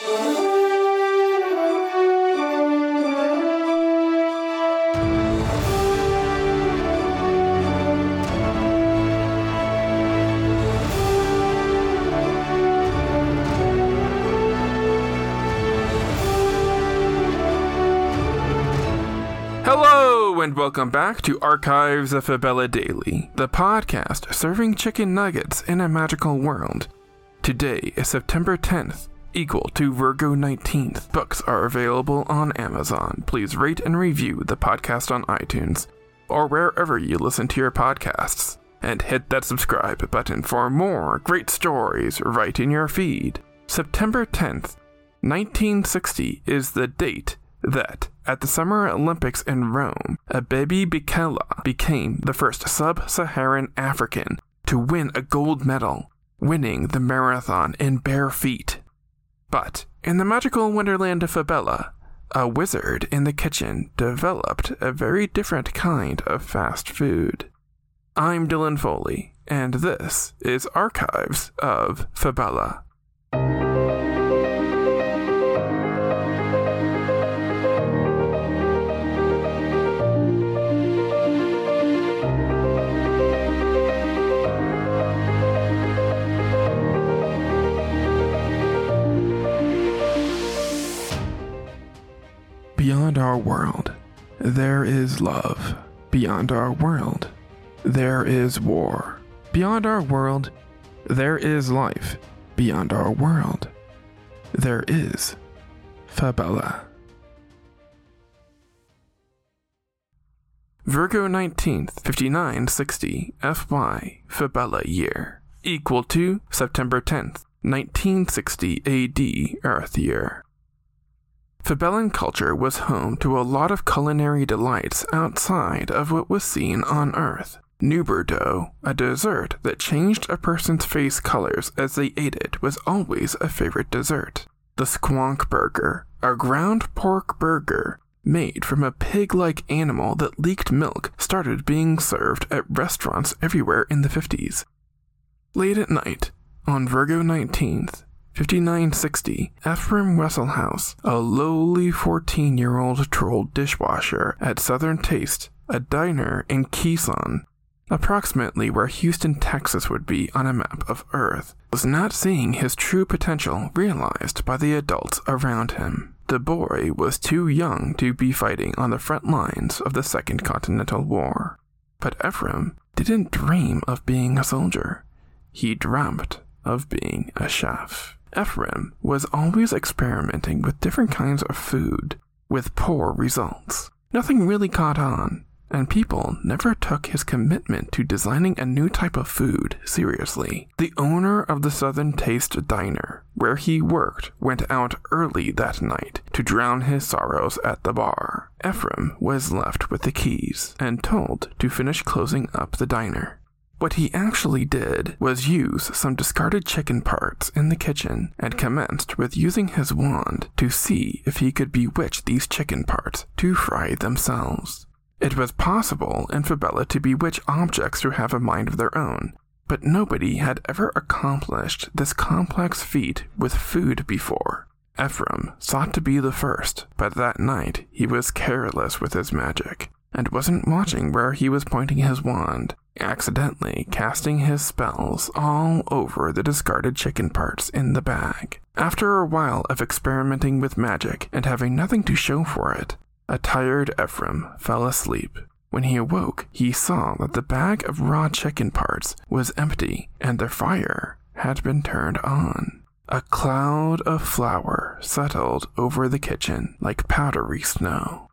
Hello, and welcome back to Archives of Fabella Daily, the podcast serving chicken nuggets in a magical world. Today is September 10th, equal to Virgo 19th. Books are available on Amazon. Please rate and review the podcast on iTunes or wherever you listen to your podcasts. And hit that subscribe button for more great stories right in your feed. September 10th, 1960 is the date that, at the Summer Olympics in Rome, Abebe Bikila became the first sub Saharan African to win a gold medal, winning the marathon in bare feet. But in the magical wonderland of Fabella, a wizard in the kitchen developed a very different kind of fast food. I'm Dylan Foley, and this is Archives of Fabella. Beyond our world, there is love. Beyond our world, there is war. Beyond our world, there is life. Beyond our world, there is Fabella. Virgo 19th, 5960 FY Fabella year, equal to September 10th, 1960 AD Earth year. Fabellan culture was home to a lot of culinary delights outside of what was seen on Earth. Nuber a dessert that changed a person's face colors as they ate it, was always a favorite dessert. The squonk burger, a ground pork burger made from a pig like animal that leaked milk, started being served at restaurants everywhere in the 50s. Late at night, on Virgo 19th, 5960, Ephraim Wesselhouse, a lowly 14 year old troll dishwasher at Southern Taste, a diner in Quezon, approximately where Houston, Texas would be on a map of Earth, was not seeing his true potential realized by the adults around him. The boy was too young to be fighting on the front lines of the Second Continental War. But Ephraim didn't dream of being a soldier. He dreamt of being a chef. Ephraim was always experimenting with different kinds of food, with poor results. Nothing really caught on, and people never took his commitment to designing a new type of food seriously. The owner of the Southern Taste Diner, where he worked, went out early that night to drown his sorrows at the bar. Ephraim was left with the keys and told to finish closing up the diner. What he actually did was use some discarded chicken parts in the kitchen and commenced with using his wand to see if he could bewitch these chicken parts to fry themselves. It was possible in Fabella to bewitch objects who have a mind of their own, but nobody had ever accomplished this complex feat with food before. Ephraim sought to be the first, but that night he was careless with his magic and wasn't watching where he was pointing his wand, accidentally casting his spells all over the discarded chicken parts in the bag. After a while of experimenting with magic and having nothing to show for it, a tired Ephraim fell asleep. When he awoke, he saw that the bag of raw chicken parts was empty and the fire had been turned on. A cloud of flour settled over the kitchen like powdery snow.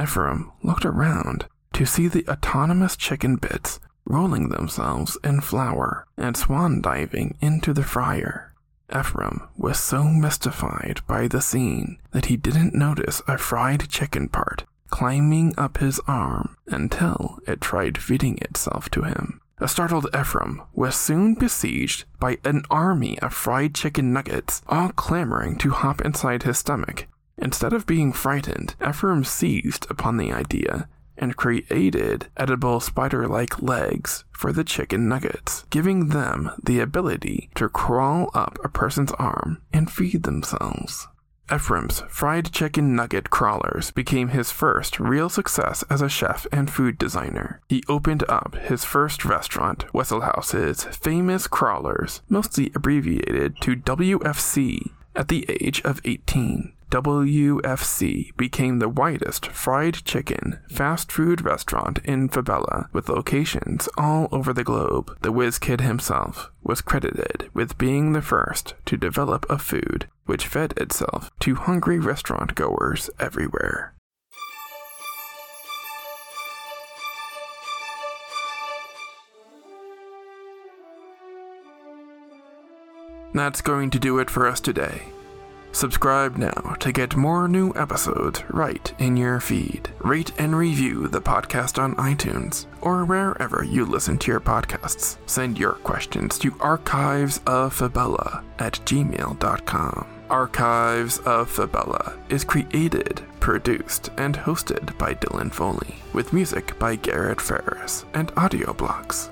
Ephraim looked around to see the autonomous chicken bits rolling themselves in flour and swan diving into the fryer. Ephraim was so mystified by the scene that he didn't notice a fried chicken part climbing up his arm until it tried feeding itself to him. A startled Ephraim was soon besieged by an army of fried chicken nuggets, all clamoring to hop inside his stomach. Instead of being frightened, Ephraim seized upon the idea and created edible spider like legs for the chicken nuggets, giving them the ability to crawl up a person's arm and feed themselves. Ephraim's fried chicken nugget crawlers became his first real success as a chef and food designer. He opened up his first restaurant, Wesselhaus's famous crawlers, mostly abbreviated to WFC, at the age of 18. WFC became the widest fried chicken fast food restaurant in Fabella with locations all over the globe. The whiz kid himself was credited with being the first to develop a food which fed itself to hungry restaurant goers everywhere. That's going to do it for us today. Subscribe now to get more new episodes right in your feed. Rate and review the podcast on iTunes or wherever you listen to your podcasts. Send your questions to archivesoffabella at gmail.com. Archives of Fabella is created, produced, and hosted by Dylan Foley, with music by Garrett Ferris and AudioBlocks.